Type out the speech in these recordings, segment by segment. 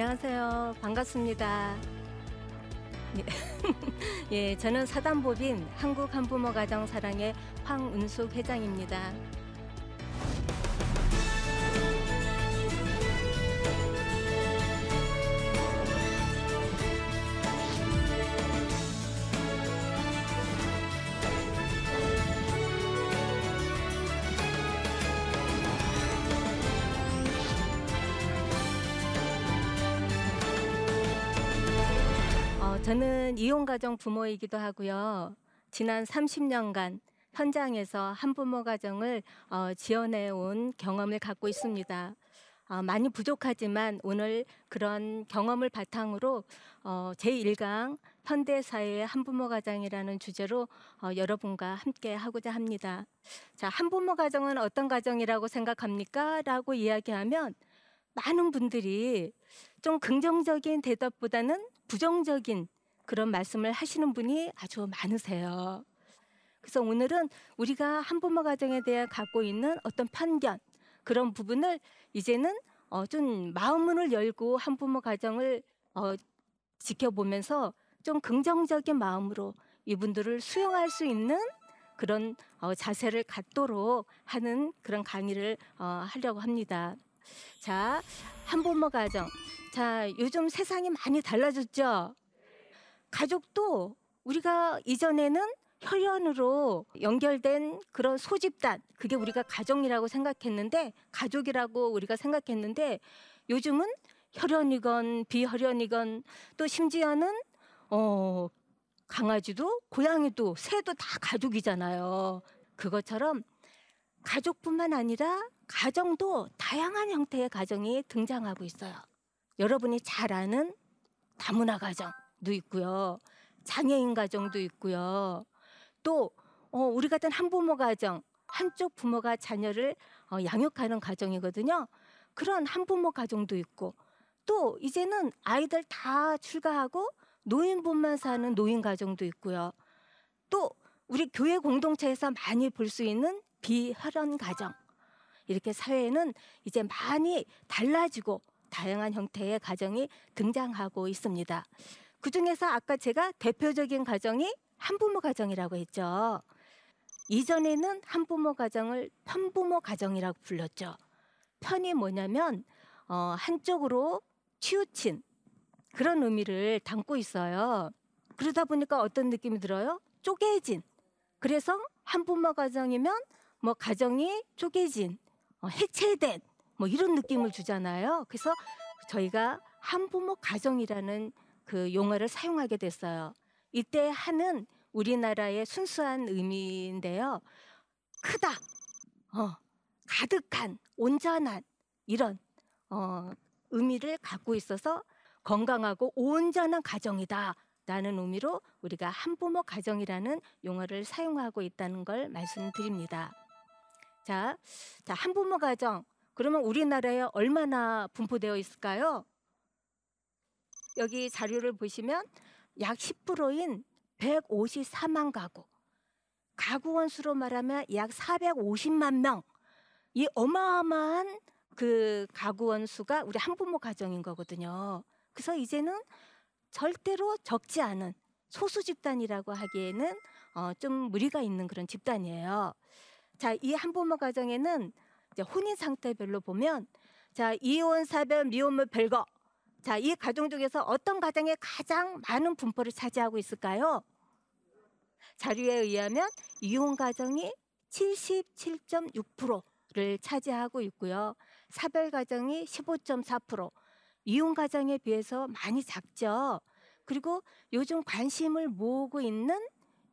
안녕하세요. 반갑습니다. 예, 예 저는 사단법인 한국한부모가정사랑의 황은숙 회장입니다. 저는 이혼가정 부모이기도 하고요. 지난 30년간 현장에서 한부모 가정을 어, 지원해 온 경험을 갖고 있습니다. 어, 많이 부족하지만 오늘 그런 경험을 바탕으로 어, 제1강 현대사회의 한부모 가정이라는 주제로 어, 여러분과 함께 하고자 합니다. 자, 한부모 가정은 어떤 가정이라고 생각합니까? 라고 이야기하면 많은 분들이 좀 긍정적인 대답보다는 부정적인 그런 말씀을 하시는 분이 아주 많으세요. 그래서 오늘은 우리가 한부모 가정에 대해 갖고 있는 어떤 편견 그런 부분을 이제는 어, 좀 마음문을 열고 한부모 가정을 어, 지켜보면서 좀 긍정적인 마음으로 이분들을 수용할 수 있는 그런 어, 자세를 갖도록 하는 그런 강의를 어, 하려고 합니다. 자, 한부모 가정. 자, 요즘 세상이 많이 달라졌죠? 가족도 우리가 이전에는 혈연으로 연결된 그런 소집단 그게 우리가 가정이라고 생각했는데 가족이라고 우리가 생각했는데 요즘은 혈연이건 비혈연이건 또 심지어는 어 강아지도 고양이도 새도 다 가족이잖아요. 그것처럼 가족뿐만 아니라 가정도 다양한 형태의 가정이 등장하고 있어요. 여러분이 잘 아는 다문화 가정 도 있고요. 장애인 가정도 있고요. 또 어, 우리 같은 한부모 가정, 한쪽 부모가 자녀를 어, 양육하는 가정이거든요. 그런 한부모 가정도 있고 또 이제는 아이들 다 출가하고 노인분만 사는 노인 가정도 있고요. 또 우리 교회 공동체에서 많이 볼 수 있는 비혈연 가정. 이렇게 사회에는 이제 많이 달라지고 다양한 형태의 가정이 등장하고 있습니다. 그 중에서 아까 제가 대표적인 가정이 한부모 가정이라고 했죠. 이전에는 한부모 가정을 편부모 가정이라고 불렀죠. 편이 뭐냐면 어, 한쪽으로 치우친 그런 의미를 담고 있어요. 그러다 보니까 어떤 느낌이 들어요? 쪼개진. 그래서 한부모 가정이면 뭐 가정이 쪼개진, 어, 해체된 뭐 이런 느낌을 주잖아요. 그래서 저희가 한부모 가정이라는 그 용어를 사용하게 됐어요. 이때 한은 우리나라의 순수한 의미인데요. 크다, 어, 가득한, 온전한 이런 어, 의미를 갖고 있어서 건강하고 온전한 가정이다. 라는 의미로 우리가 한부모 가정이라는 용어를 사용하고 있다는 걸 말씀드립니다. 자, 자, 한부모 가정. 그러면 우리나라에 얼마나 분포되어 있을까요? 여기 자료를 보시면 약 10%인 154만 가구, 가구 원수로 말하면 약 450만 명, 이 어마어마한 그 가구 원수가 우리 한부모 가정인 거거든요. 그래서 이제는 절대로 적지 않은 소수 집단이라고 하기에는 어, 좀 무리가 있는 그런 집단이에요. 자, 이 한부모 가정에는 이제 혼인 상태별로 보면 자 이혼, 사별, 미혼물 별거 자, 이 가정 중에서 어떤 가정에 가장 많은 분포를 차지하고 있을까요? 자료에 의하면 이혼 가정이 77.6%를 차지하고 있고요. 사별 가정이 15.4%, 이혼 가정에 비해서 많이 작죠. 그리고 요즘 관심을 모으고 있는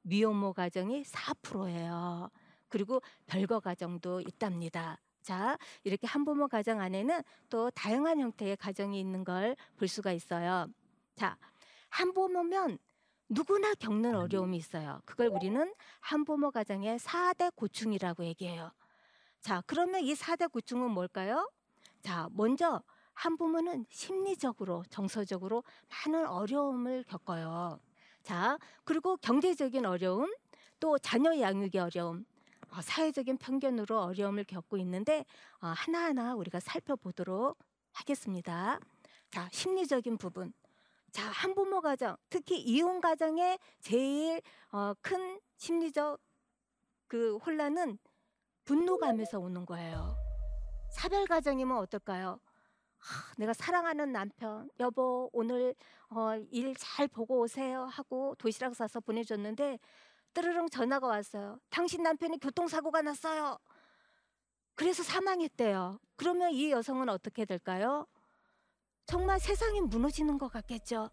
미혼모 가정이 4%예요. 그리고 별거 가정도 있답니다. 자, 이렇게 한부모 가정 안에는 또 다양한 형태의 가정이 있는 걸 볼 수가 있어요. 자, 한부모면 누구나 겪는 어려움이 있어요. 그걸 우리는 한부모 가정의 4대 고충이라고 얘기해요. 자, 그러면 이 4대 고충은 뭘까요? 자, 먼저 한부모는 심리적으로, 정서적으로 많은 어려움을 겪어요. 자, 그리고 경제적인 어려움, 또 자녀 양육의 어려움, 어, 사회적인 편견으로 어려움을 겪고 있는데 어, 하나하나 우리가 살펴보도록 하겠습니다. 자, 심리적인 부분. 자, 한부모 가정, 특히 이혼 가정의 제일 어, 큰 심리적 그 혼란은 분노감에서 오는 거예요. 사별 가정이면 어떨까요? 하, 내가 사랑하는 남편, 여보 오늘 어, 일 잘 보고 오세요 하고 도시락 싸서 보내줬는데 뜨르릉 전화가 왔어요. 당신 남편이 교통사고가 났어요. 그래서 사망했대요. 그러면 이 여성은 어떻게 될까요? 정말 세상이 무너지는 것 같겠죠.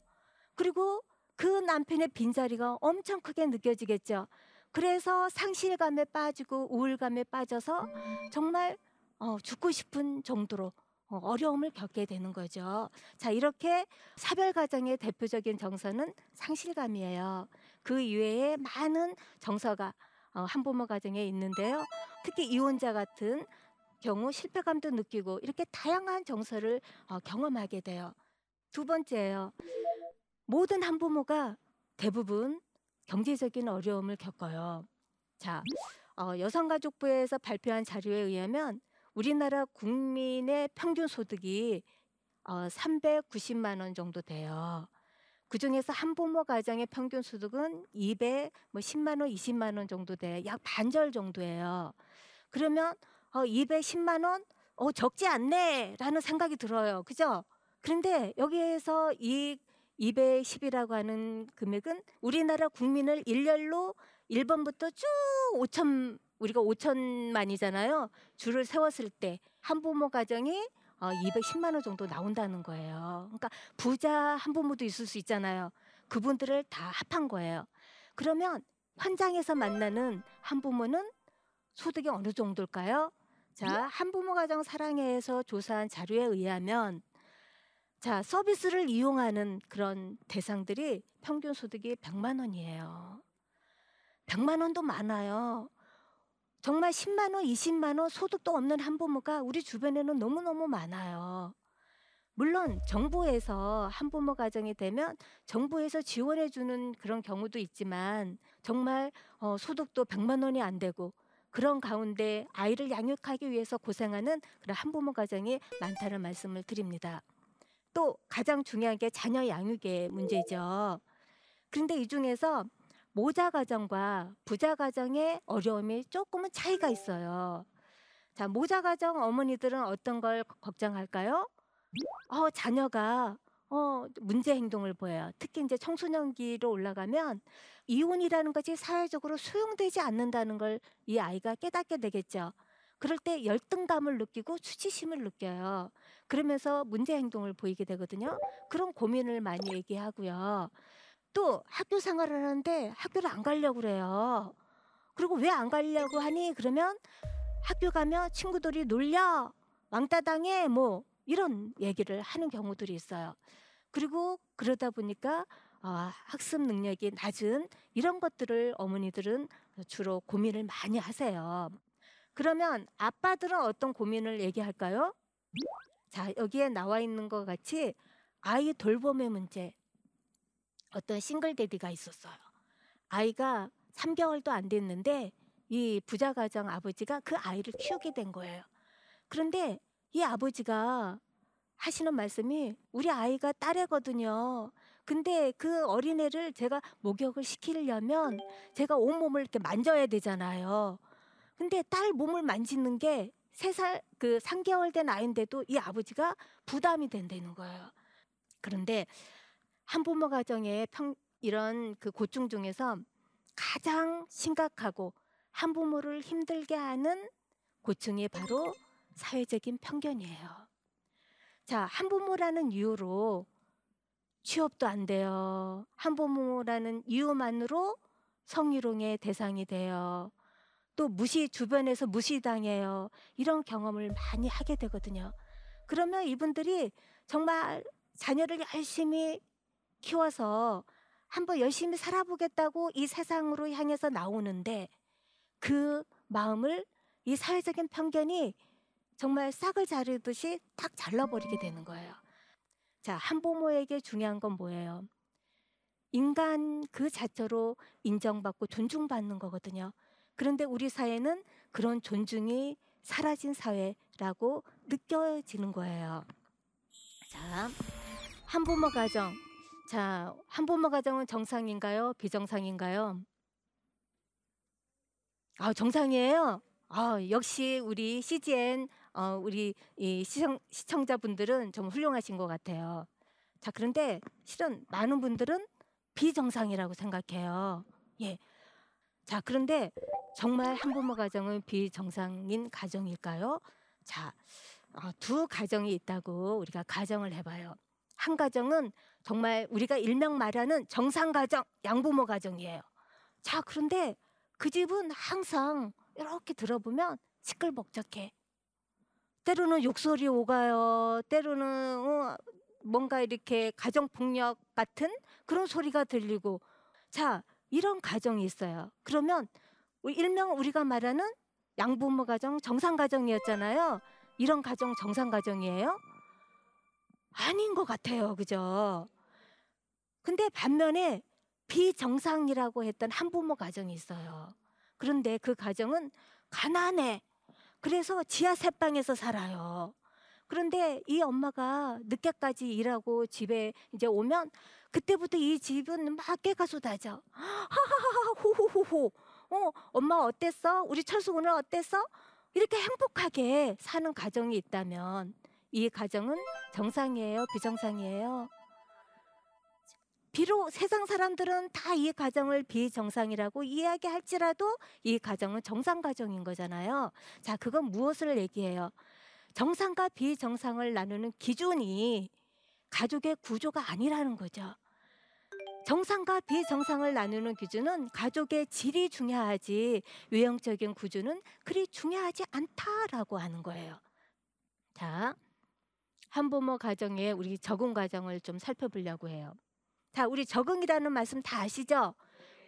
그리고 그 남편의 빈자리가 엄청 크게 느껴지겠죠. 그래서 상실감에 빠지고 우울감에 빠져서 정말 어, 죽고 싶은 정도로 어, 어려움을 겪게 되는 거죠. 자, 이렇게 사별 가정의 대표적인 정서는 상실감이에요. 그 이외에 많은 정서가 어, 한부모 가정에 있는데요. 특히 이혼자 같은 경우 실패감도 느끼고 이렇게 다양한 정서를 어, 경험하게 돼요. 두 번째예요. 모든 한부모가 대부분 경제적인 어려움을 겪어요. 자, 어, 여성가족부에서 발표한 자료에 의하면 우리나라 국민의 평균 소득이 어, 390만 원 정도 돼요. 그 중에서 한부모 가정의 평균 소득은 200, 뭐 10만 원, 20만 원 정도 돼. 약 반절 정도예요. 그러면 어, 210만 원? 어, 적지 않네라는 생각이 들어요. 그죠? 그런데 여기에서 이 210이라고 하는 금액은 우리나라 국민을 일렬로 1번부터 쭉 5천 우리가 5천만이잖아요. 줄을 세웠을 때 한부모 가정이 어, 210만 원 정도 나온다는 거예요. 그러니까 부자 한부모도 있을 수 있잖아요. 그분들을 다 합한 거예요. 그러면 현장에서 만나는 한부모는 소득이 어느 정도일까요? 자, 한부모 가정 사랑회에서 조사한 자료에 의하면 자, 서비스를 이용하는 그런 대상들이 평균 소득이 100만 원이에요. 100만 원도 많아요. 정말 10만 원, 20만 원 소득도 없는 한부모가 우리 주변에는 너무너무 많아요. 물론 정부에서 한부모 가정이 되면 정부에서 지원해 주는 그런 경우도 있지만 정말 어, 소득도 100만 원이 안 되고 그런 가운데 아이를 양육하기 위해서 고생하는 그런 한부모 가정이 많다는 말씀을 드립니다. 또 가장 중요한 게 자녀 양육의 문제죠. 그런데 이 중에서 모자 가정과 부자 가정의 어려움이 조금은 차이가 있어요. 자, 모자 가정 어머니들은 어떤 걸 걱정할까요? 어, 자녀가 어, 문제 행동을 보여요. 특히 이제 청소년기로 올라가면 이혼이라는 것이 사회적으로 수용되지 않는다는 걸 이 아이가 깨닫게 되겠죠. 그럴 때 열등감을 느끼고 수치심을 느껴요. 그러면서 문제 행동을 보이게 되거든요. 그런 고민을 많이 얘기하고요. 또 학교 생활을 하는데 학교를 안 가려고 그래요. 그리고 왜 안 가려고 하니? 그러면 학교 가면 친구들이 놀려, 왕따 당해, 뭐 이런 얘기를 하는 경우들이 있어요. 그리고 그러다 보니까 어, 학습 능력이 낮은 이런 것들을 어머니들은 주로 고민을 많이 하세요. 그러면 아빠들은 어떤 고민을 얘기할까요? 자, 여기에 나와 있는 것 같이 아이 돌봄의 문제. 어떤 싱글 데디가 있었어요. 아이가 3개월도 안 됐는데 이 부자 가정 아버지가 그 아이를 키우게 된 거예요. 그런데 이 아버지가 하시는 말씀이 우리 아이가 딸애거든요. 근데 그 어린애를 제가 목욕을 시키려면 제가 온 몸을 이렇게 만져야 되잖아요. 근데 딸 몸을 만지는 게 세 살그 3개월 된 아이인데도 이 아버지가 부담이 된다는 거예요. 그런데 한부모 가정의 평, 이런 그 고충 중에서 가장 심각하고 한부모를 힘들게 하는 고충이 바로 사회적인 편견이에요. 자, 한부모라는 이유로 취업도 안 돼요. 한부모라는 이유만으로 성희롱의 대상이 돼요. 또 무시 주변에서 무시당해요. 이런 경험을 많이 하게 되거든요. 그러면 이분들이 정말 자녀를 열심히 키워서 한번 열심히 살아보겠다고 이 세상으로 향해서 나오는데 그 마음을 이 사회적인 편견이 정말 싹을 자르듯이 딱 잘라버리게 되는 거예요. 자, 한부모에게 중요한 건 뭐예요? 인간 그 자체로 인정받고 존중받는 거거든요. 그런데 우리 사회는 그런 존중이 사라진 사회라고 느껴지는 거예요. 자, 한부모 가정. 자, 한부모 가정은 정상인가요? 비정상인가요? 아, 정상이에요. 아, 역시 우리 CGN 어, 우리 이 시청, 시청자분들은 좀 훌륭하신 것 같아요. 자, 그런데 실은 많은 분들은 비정상이라고 생각해요. 예. 자, 그런데 정말 한부모 가정은 비정상인 가정일까요? 자, 어, 두 가정이 있다고 우리가 가정을 해봐요. 한 가정은 정말 우리가 일명 말하는 정상 가정, 양부모 가정이에요. 자, 그런데 그 집은 항상 이렇게 들어보면 시끌벅적해. 때로는 욕설이 오가요. 때로는 어, 뭔가 이렇게 가정 폭력 같은 그런 소리가 들리고 자 이런 가정이 있어요. 그러면 일명 우리가 말하는 양부모 가정 정상 가정이었잖아요. 이런 가정 정상 가정이에요? 아닌 것 같아요. 그죠? 근데 반면에 비정상이라고 했던 한부모 가정이 있어요. 그런데 그 가정은 가난해. 그래서 지하 셋방에서 살아요. 그런데 이 엄마가 늦게까지 일하고 집에 이제 오면 그때부터 이 집은 막 깨가 쏟아져. 하하하하 호호호호. 어, 엄마 어땠어? 우리 철수 오늘 어땠어? 이렇게 행복하게 사는 가정이 있다면 이 가정은 정상이에요, 비정상이에요? 비록 세상 사람들은 다 이 가정을 비정상이라고 이야기할지라도 이 가정은 정상 가정인 거잖아요. 자, 그건 무엇을 얘기해요? 정상과 비정상을 나누는 기준이 가족의 구조가 아니라는 거죠. 정상과 비정상을 나누는 기준은 가족의 질이 중요하지 외형적인 구조는 그리 중요하지 않다라고 하는 거예요. 자, 한부모 가정에 우리 적응 과정을 좀 살펴보려고 해요. 자, 우리 적응이라는 말씀 다 아시죠?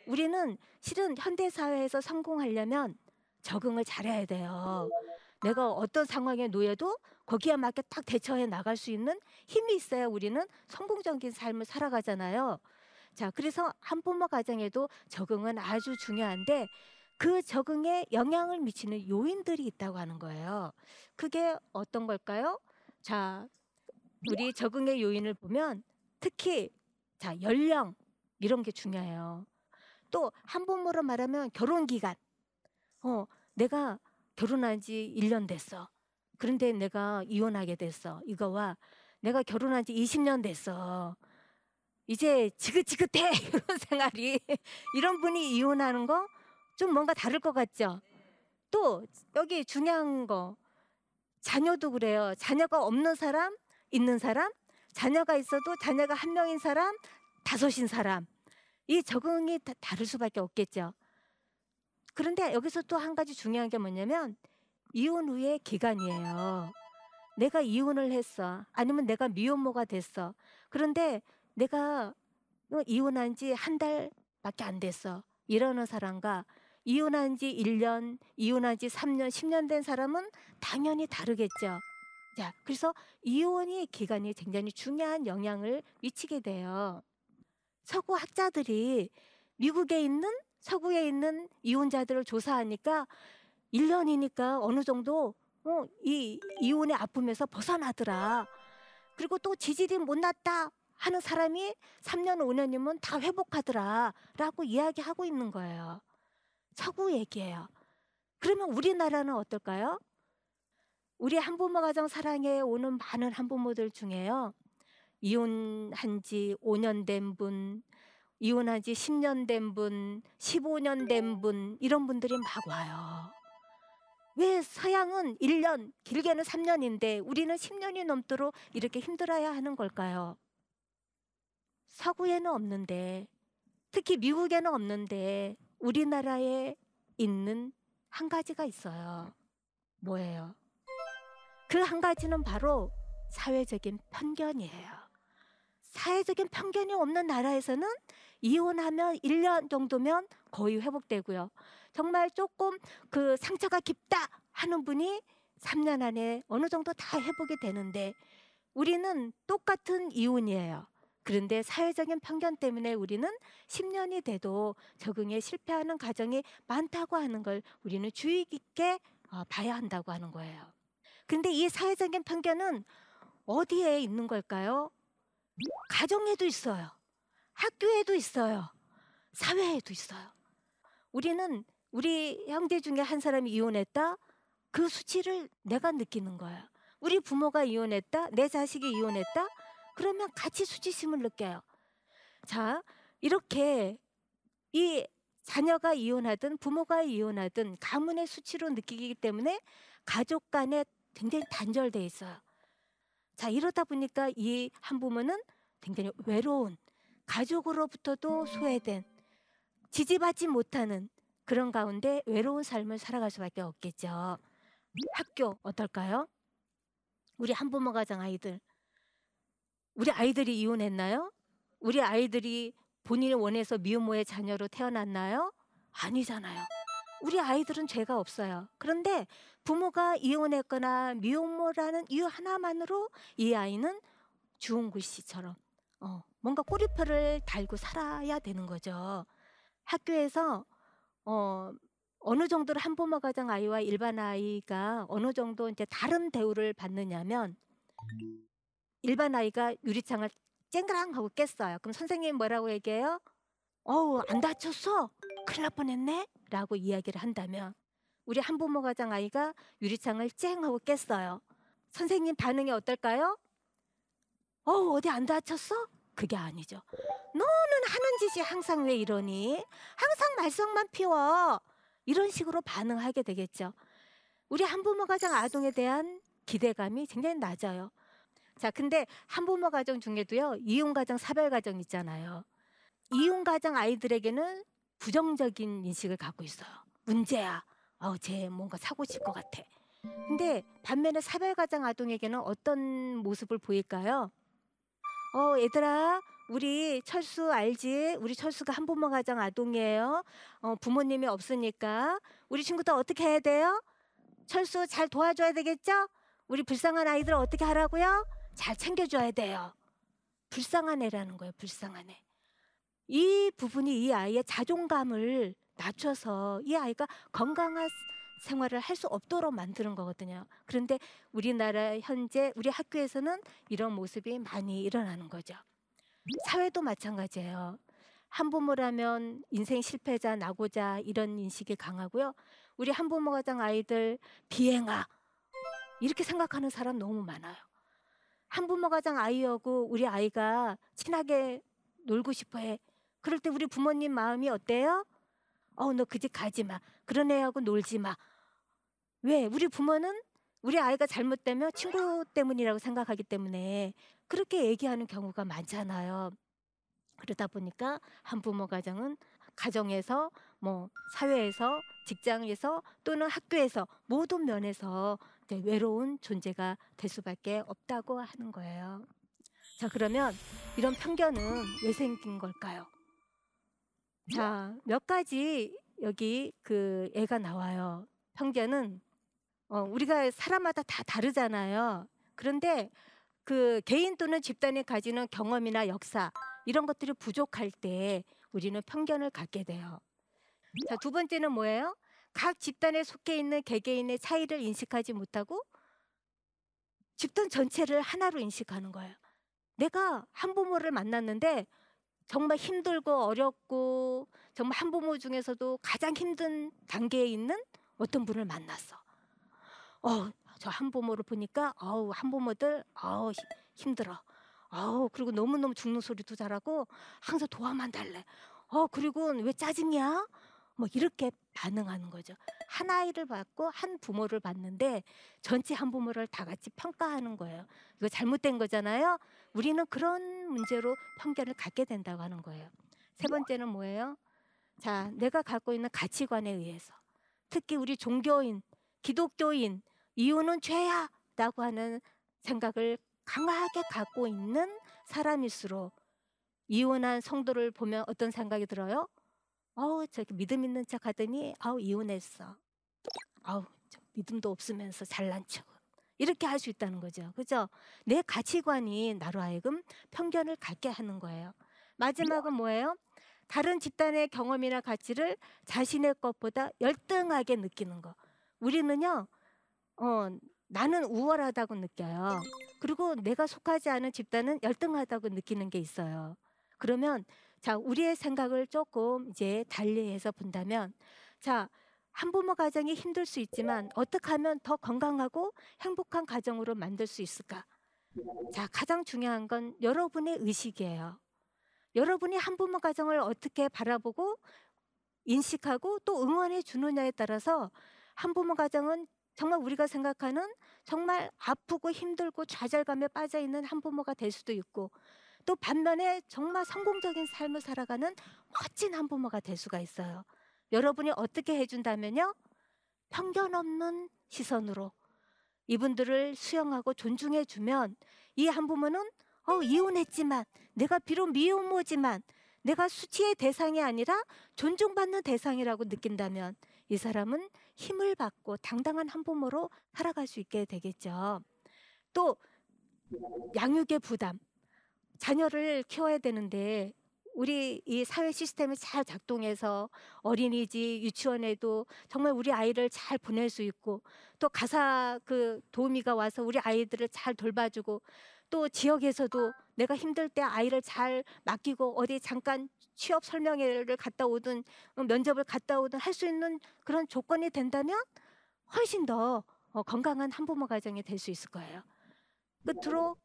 우리는 실은 현대 사회에서 성공하려면 적응을 잘해야 돼요. 내가 어떤 상황에 놓여도 거기에 맞게 딱 대처해 나갈 수 있는 힘이 있어야 우리는 성공적인 삶을 살아가잖아요. 자, 그래서 한부모 가정에도 적응은 아주 중요한데 그 적응에 영향을 미치는 요인들이 있다고 하는 거예요. 그게 어떤 걸까요? 자, 우리 적응의 요인을 보면 특히 자, 연령 이런 게 중요해요. 또 한부모로 말하면 결혼 기간. 어, 내가 결혼한 지 1년 됐어. 그런데 내가 이혼하게 됐어. 이거와 내가 결혼한 지 20년 됐어. 이제 지긋지긋해 이런 생활이 이런 분이 이혼하는 거 좀 뭔가 다를 것 같죠. 또 여기 중요한 거 자녀도 그래요. 자녀가 없는 사람, 있는 사람, 자녀가 있어도 자녀가 한 명인 사람, 다섯인 사람. 이 적응이 다 다를 수밖에 없겠죠. 그런데 여기서 또 한 가지 중요한 게 뭐냐면 이혼 후의 기간이에요. 내가 이혼을 했어. 아니면 내가 미혼모가 됐어. 그런데 내가 이혼한 지 한 달밖에 안 됐어. 이러는 사람과 이혼한 지 1년, 이혼한 지 3년, 10년 된 사람은 당연히 다르겠죠. 자, 그래서 이혼의 기간이 굉장히 중요한 영향을 미치게 돼요. 서구 학자들이 미국에 있는 서구에 있는 이혼자들을 조사하니까 1년이니까 어느 정도 어, 이 이혼의 아픔에서 벗어나더라. 그리고 또 지질이 못났다 하는 사람이 3년, 5년이면 다 회복하더라. 라고 이야기하고 있는 거예요. 서구 얘기예요. 그러면 우리나라는 어떨까요? 우리 한부모 가정 사랑해 오는 많은 한부모들 중에요. 이혼한 지 5년 된 분, 이혼한 지 10년 된 분, 15년 된 분, 이런 분들이 막 와요. 왜 서양은 1년, 길게는 3년인데 우리는 10년이 넘도록 이렇게 힘들어야 하는 걸까요? 서구에는 없는데, 특히 미국에는 없는데, 우리나라에 있는 한 가지가 있어요. 뭐예요? 그 한 가지는 바로 사회적인 편견이에요. 사회적인 편견이 없는 나라에서는 이혼하면 1년 정도면 거의 회복되고요. 정말 조금 그 상처가 깊다 하는 분이 3년 안에 어느 정도 다 회복이 되는데 우리는 똑같은 이혼이에요. 그런데 사회적인 편견 때문에 우리는 10년이 돼도 적응에 실패하는 가정이 많다고 하는 걸 우리는 주의 깊게 어, 봐야 한다고 하는 거예요. 근데 이 사회적인 편견은 어디에 있는 걸까요? 가정에도 있어요. 학교에도 있어요. 사회에도 있어요. 우리는 우리 형제 중에 한 사람이 이혼했다. 그 수치를 내가 느끼는 거야. 우리 부모가 이혼했다. 내 자식이 이혼했다. 그러면 같이 수치심을 느껴요. 자, 이렇게 이 자녀가 이혼하든 부모가 이혼하든 가문의 수치로 느끼기 때문에 가족 간에 굉장히 단절돼 있어요. 자, 이러다 보니까 이 한 부모는 굉장히 외로운 가족으로부터도 소외된 지지받지 못하는 그런 가운데 외로운 삶을 살아갈 수밖에 없겠죠. 학교 어떨까요? 우리 한부모 가정 아이들 우리 아이들이 이혼했나요? 우리 아이들이 본인이 원해서 미혼모의 자녀로 태어났나요? 아니잖아요. 우리 아이들은 죄가 없어요. 그런데 부모가 이혼했거나 미혼모라는 이유 하나만으로 이 아이는 주홍글 씨처럼 어, 뭔가 꼬리표를 달고 살아야 되는 거죠. 학교에서 어, 어느 정도로 한부모 가정 아이와 일반 아이가 어느 정도 이제 다른 대우를 받느냐면 일반 아이가 유리창을 쨍그랑 하고 깼어요. 그럼 선생님이 뭐라고 얘기해요? 어우 안 다쳤어? 큰일 날 뻔했네? 라고 이야기를 한다면 우리 한부모 가정 아이가 유리창을 쨍 하고 깼어요. 선생님 반응이 어떨까요? 어우 어디 안 다쳤어? 그게 아니죠. 너는 하는 짓이 항상 왜 이러니? 항상 말썽만 피워. 이런 식으로 반응하게 되겠죠. 우리 한부모 가정 아동에 대한 기대감이 굉장히 낮아요. 자, 근데 한부모 가정 중에도요, 이혼 가정, 사별 가정 있잖아요. 이혼 가정 아이들에게는 부정적인 인식을 갖고 있어요. 문제야. 어, 쟤 뭔가 사고 칠 것 같아. 근데 반면에 사별 가정 아동에게는 어떤 모습을 보일까요? 어, 얘들아, 우리 철수 알지? 우리 철수가 한부모 가정 아동이에요. 어, 부모님이 없으니까 우리 친구들 어떻게 해야 돼요? 철수 잘 도와줘야 되겠죠? 우리 불쌍한 아이들 어떻게 하라고요? 잘 챙겨줘야 돼요. 불쌍한 애라는 거예요. 불쌍한 애. 이 부분이 이 아이의 자존감을 낮춰서 이 아이가 건강한 생활을 할 수 없도록 만드는 거거든요. 그런데 우리나라 현재 우리 학교에서는 이런 모습이 많이 일어나는 거죠. 사회도 마찬가지예요. 한부모라면 인생 실패자, 나고자 이런 인식이 강하고요. 우리 한부모 가정 아이들 비행아 이렇게 생각하는 사람 너무 많아요. 한부모 가정 아이하고 우리 아이가 친하게 놀고 싶어해. 그럴 때 우리 부모님 마음이 어때요? 어, 너 그 집 가지 마. 그런 애하고 놀지 마. 왜? 우리 부모는 우리 아이가 잘못되면 친구 때문이라고 생각하기 때문에 그렇게 얘기하는 경우가 많잖아요. 그러다 보니까 한부모 가정은 가정에서 뭐 사회에서 직장에서 또는 학교에서 모든 면에서 외로운 존재가 될 수밖에 없다고 하는 거예요. 자 그러면 이런 편견은 왜 생긴 걸까요? 자 몇 가지 여기 그 애가 나와요. 편견은 어, 우리가 사람마다 다 다르잖아요. 그런데 그 개인 또는 집단이 가지는 경험이나 역사 이런 것들이 부족할 때 우리는 편견을 갖게 돼요. 자, 두 번째는 뭐예요? 각 집단에 속해 있는 개개인의 차이를 인식하지 못하고 집단 전체를 하나로 인식하는 거예요. 내가 한부모를 만났는데 정말 힘들고 어렵고 정말 한부모 중에서도 가장 힘든 단계에 있는 어떤 분을 만났어. 어, 저 한부모를 보니까 아우 한부모들 아우 힘들어. 아우 그리고 너무너무 죽는 소리도 잘하고 항상 도와만 달래. 어 그리고 왜 짜증이야? 뭐 이렇게 반응하는 거죠. 한 아이를 받고 한 부모를 봤는데 전체 한 부모를 다 같이 평가하는 거예요. 이거 잘못된 거잖아요. 우리는 그런 문제로 편견을 갖게 된다고 하는 거예요. 세 번째는 뭐예요? 자, 내가 갖고 있는 가치관에 의해서 특히 우리 종교인, 기독교인 이혼은 죄야 라고 하는 생각을 강하게 갖고 있는 사람일수록 이혼한 성도를 보면 어떤 생각이 들어요? 어우 저기 믿음 있는 척 하더니 아우 이혼했어. 아우 믿음도 없으면서 잘난 척. 이렇게 할 수 있다는 거죠. 그죠? 내 가치관이 나로 하여금 편견을 갖게 하는 거예요. 마지막은 뭐예요? 다른 집단의 경험이나 가치를 자신의 것보다 열등하게 느끼는 거. 우리는요, 어, 나는 우월하다고 느껴요. 그리고 내가 속하지 않은 집단은 열등하다고 느끼는 게 있어요. 그러면 자, 우리의 생각을 조금 이제 달리해서 본다면 자, 한부모 가정이 힘들 수 있지만 어떻게 하면 더 건강하고 행복한 가정으로 만들 수 있을까? 자, 가장 중요한 건 여러분의 의식이에요. 여러분이 한부모 가정을 어떻게 바라보고 인식하고 또 응원해 주느냐에 따라서 한부모 가정은 정말 우리가 생각하는 정말 아프고 힘들고 좌절감에 빠져 있는 한부모가 될 수도 있고 또 반면에 정말 성공적인 삶을 살아가는 멋진 한부모가 될 수가 있어요. 여러분이 어떻게 해준다면요? 편견 없는 시선으로 이분들을 수용하고 존중해 주면 이 한부모는 어, 이혼했지만 내가 비록 미혼모지만 내가 수치의 대상이 아니라 존중받는 대상이라고 느낀다면 이 사람은 힘을 받고 당당한 한부모로 살아갈 수 있게 되겠죠. 또 양육의 부담. 자녀를 키워야 되는데 우리 이 사회 시스템이 잘 작동해서 어린이집, 유치원에도 정말 우리 아이를 잘 보낼 수 있고 또 가사 그 도우미가 와서 우리 아이들을 잘 돌봐주고 또 지역에서도 내가 힘들 때 아이를 잘 맡기고 어디 잠깐 취업 설명회를 갔다 오든 어, 면접을 갔다 오든 할 수 있는 그런 조건이 된다면 훨씬 더 어, 건강한 한부모 가정이 될 수 있을 거예요. 끝으로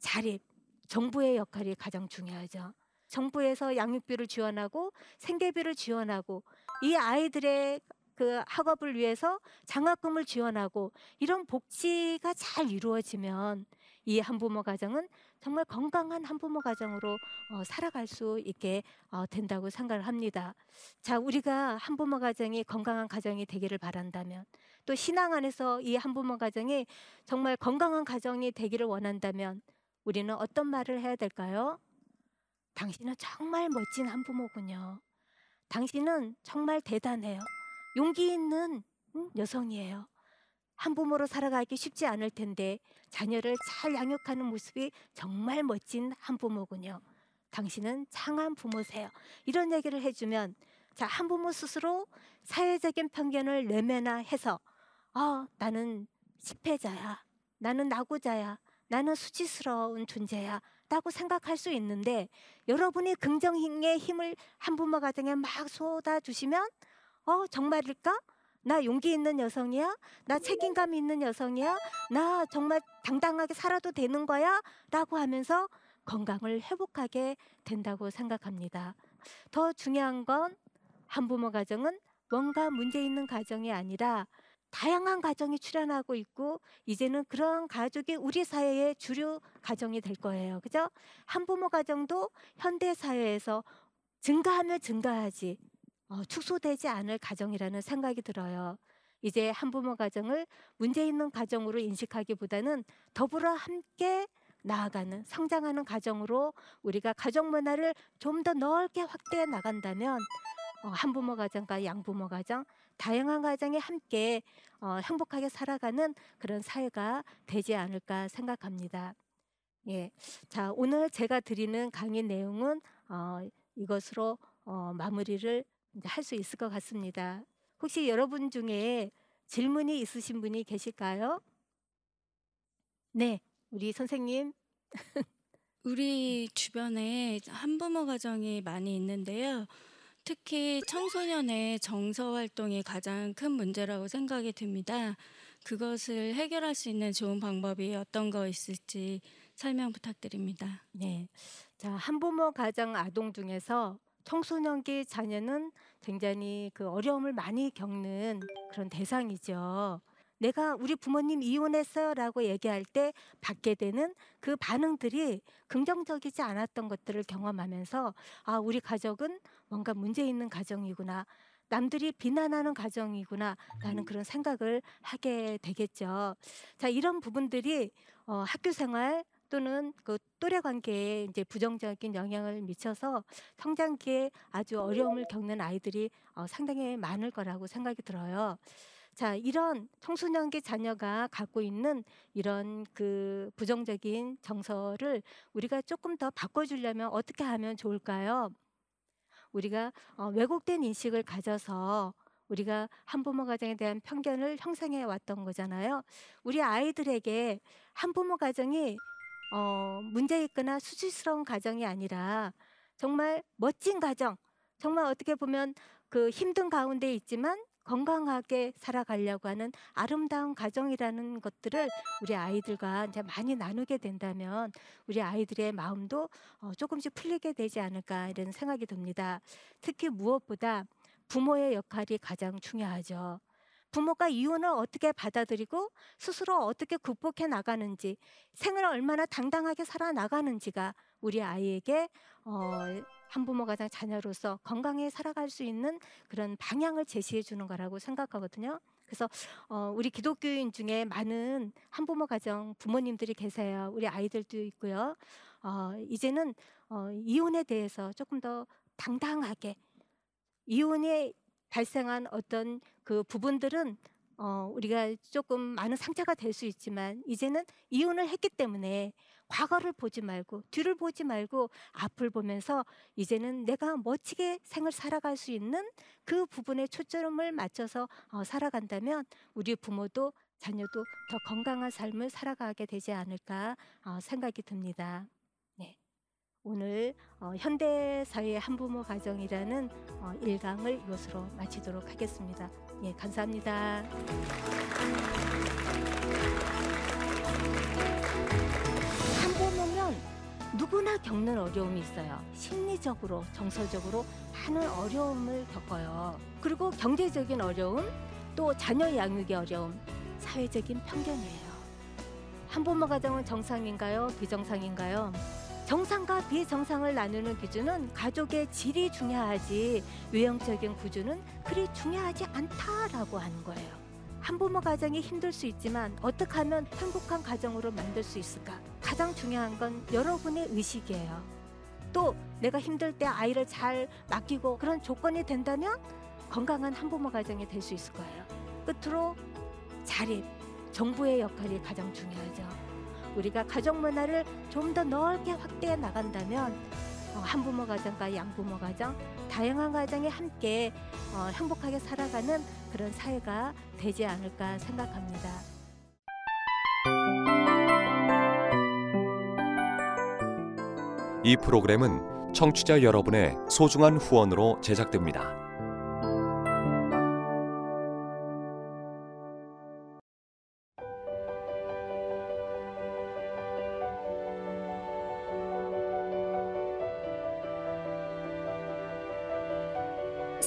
자립, 정부의 역할이 가장 중요하죠. 정부에서 양육비를 지원하고 생계비를 지원하고 이 아이들의 그 학업을 위해서 장학금을 지원하고 이런 복지가 잘 이루어지면 이 한부모 가정은 정말 건강한 한부모 가정으로 어, 살아갈 수 있게 어, 된다고 생각을 합니다. 자, 우리가 한부모 가정이 건강한 가정이 되기를 바란다면 또 신앙 안에서 이 한부모 가정이 정말 건강한 가정이 되기를 원한다면 우리는 어떤 말을 해야 될까요? 당신은 정말 멋진 한부모군요. 당신은 정말 대단해요. 용기 있는 여성이에요. 한부모로 살아가기 쉽지 않을 텐데 자녀를 잘 양육하는 모습이 정말 멋진 한부모군요. 당신은 창한 부모세요. 이런 얘기를 해주면 자 한부모 스스로 사회적인 편견을 내면화해서 어, 나는 실패자야. 나는 낙오자야. 나는 수치스러운 존재야. 라고 생각할 수 있는데 여러분이 긍정의 힘을 한 부모 가정에 막 쏟아 주시면 어 정말일까? 나 용기 있는 여성이야? 나 책임감 있는 여성이야? 나 정말 당당하게 살아도 되는 거야? 라고 하면서 건강을 회복하게 된다고 생각합니다. 더 중요한 건 한부모 가정은 뭔가 문제 있는 가정이 아니라 다양한 가정이 출현하고 있고 이제는 그런 가족이 우리 사회의 주류 가정이 될 거예요. 그죠? 한부모 가정도 현대 사회에서 증가하면 증가하지 어, 축소되지 않을 가정이라는 생각이 들어요. 이제 한부모 가정을 문제 있는 가정으로 인식하기보다는 더불어 함께 나아가는 성장하는 가정으로 우리가 가정 문화를 좀 더 넓게 확대해 나간다면 어, 한부모 가정과 양부모 가정 다양한 가정이 함께 어, 행복하게 살아가는 그런 사회가 되지 않을까 생각합니다. 예, 자 오늘 제가 드리는 강의 내용은 어, 이것으로 어, 마무리를 할 수 있을 것 같습니다. 혹시 여러분 중에 질문이 있으신 분이 계실까요? 네, 우리 선생님. 우리 주변에 한부모 가정이 많이 있는데요. 특히 청소년의 정서 활동이 가장 큰 문제라고 생각이 듭니다. 그것을 해결할 수 있는 좋은 방법이 어떤 거 있을지 설명 부탁드립니다. 네. 자, 한부모 가정 아동 중에서 청소년기 자녀는 굉장히 그 어려움을 많이 겪는 그런 대상이죠. 내가 우리 부모님 이혼했어요라고 얘기할 때 받게 되는 그 반응들이 긍정적이지 않았던 것들을 경험하면서 아 우리 가족은 뭔가 문제 있는 가정이구나 남들이 비난하는 가정이구나 라는 그런 생각을 하게 되겠죠. 자 이런 부분들이 어, 학교 생활 또는 그 또래 관계에 이제 부정적인 영향을 미쳐서 성장기에 아주 어려움을 겪는 아이들이 어, 상당히 많을 거라고 생각이 들어요. 자, 이런 청소년기 자녀가 갖고 있는 이런 그 부정적인 정서를 우리가 조금 더 바꿔주려면 어떻게 하면 좋을까요? 우리가 어, 왜곡된 인식을 가져서 우리가 한부모 가정에 대한 편견을 형성해 왔던 거잖아요. 우리 아이들에게 한부모 가정이 어, 문제 있거나 수치스러운 가정이 아니라 정말 멋진 가정, 정말 어떻게 보면 그 힘든 가운데 있지만 건강하게 살아가려고 하는 아름다운 가정이라는 것들을 우리 아이들과 이제 많이 나누게 된다면 우리 아이들의 마음도 어, 조금씩 풀리게 되지 않을까 이런 생각이 듭니다. 특히 무엇보다 부모의 역할이 가장 중요하죠. 부모가 이혼을 어떻게 받아들이고 스스로 어떻게 극복해 나가는지 생을 얼마나 당당하게 살아 나가는지가 우리 아이에게 어, 한부모 가장 자녀로서 건강히 살아갈 수 있는 그런 방향을 제시해 주는 거라고 생각하거든요. 그래서 어, 우리 기독교인 중에 많은 한부모 가정 부모님들이 계세요. 우리 아이들도 있고요. 어, 이제는 어, 이혼에 대해서 조금 더 당당하게 이혼에 발생한 어떤 그 부분들은 어, 우리가 조금 많은 상처가 될 수 있지만 이제는 이혼을 했기 때문에 과거를 보지 말고 뒤를 보지 말고 앞을 보면서 이제는 내가 멋지게 생을 살아갈 수 있는 그 부분에 초점을 맞춰서 어, 살아간다면 우리 부모도 자녀도 더 건강한 삶을 살아가게 되지 않을까 어, 생각이 듭니다. 네. 오늘 어, 현대 사회의 한부모 가정이라는 어, 일강을 이것으로 마치도록 하겠습니다. 예, 감사합니다. 한부모면 누구나 겪는 어려움이 있어요. 심리적으로, 정서적으로 많은 어려움을 겪어요. 그리고 경제적인 어려움, 또 자녀 양육의 어려움, 사회적인 편견이에요. 한 부모 가정은 정상인가요? 비정상인가요? 정상과 비정상을 나누는 기준은 가족의 질이 중요하지 외형적인 구조는 그리 중요하지 않다라고 하는 거예요. 한부모 가정이 힘들 수 있지만 어떻게 하면 행복한 가정으로 만들 수 있을까? 가장 중요한 건 여러분의 의식이에요. 또 내가 힘들 때 아이를 잘 맡기고 그런 조건이 된다면 건강한 한부모 가정이 될 수 있을 거예요. 끝으로 자립, 정부의 역할이 가장 중요하죠. 우리가 가족 문화를 좀 더 넓게 확대해 나간다면 어, 한부모 가정과 양부모 가정, 다양한 가정이 함께 어, 행복하게 살아가는 그런 사회가 되지 않을까 생각합니다. 이 프로그램은 청취자 여러분의 소중한 후원으로 제작됩니다.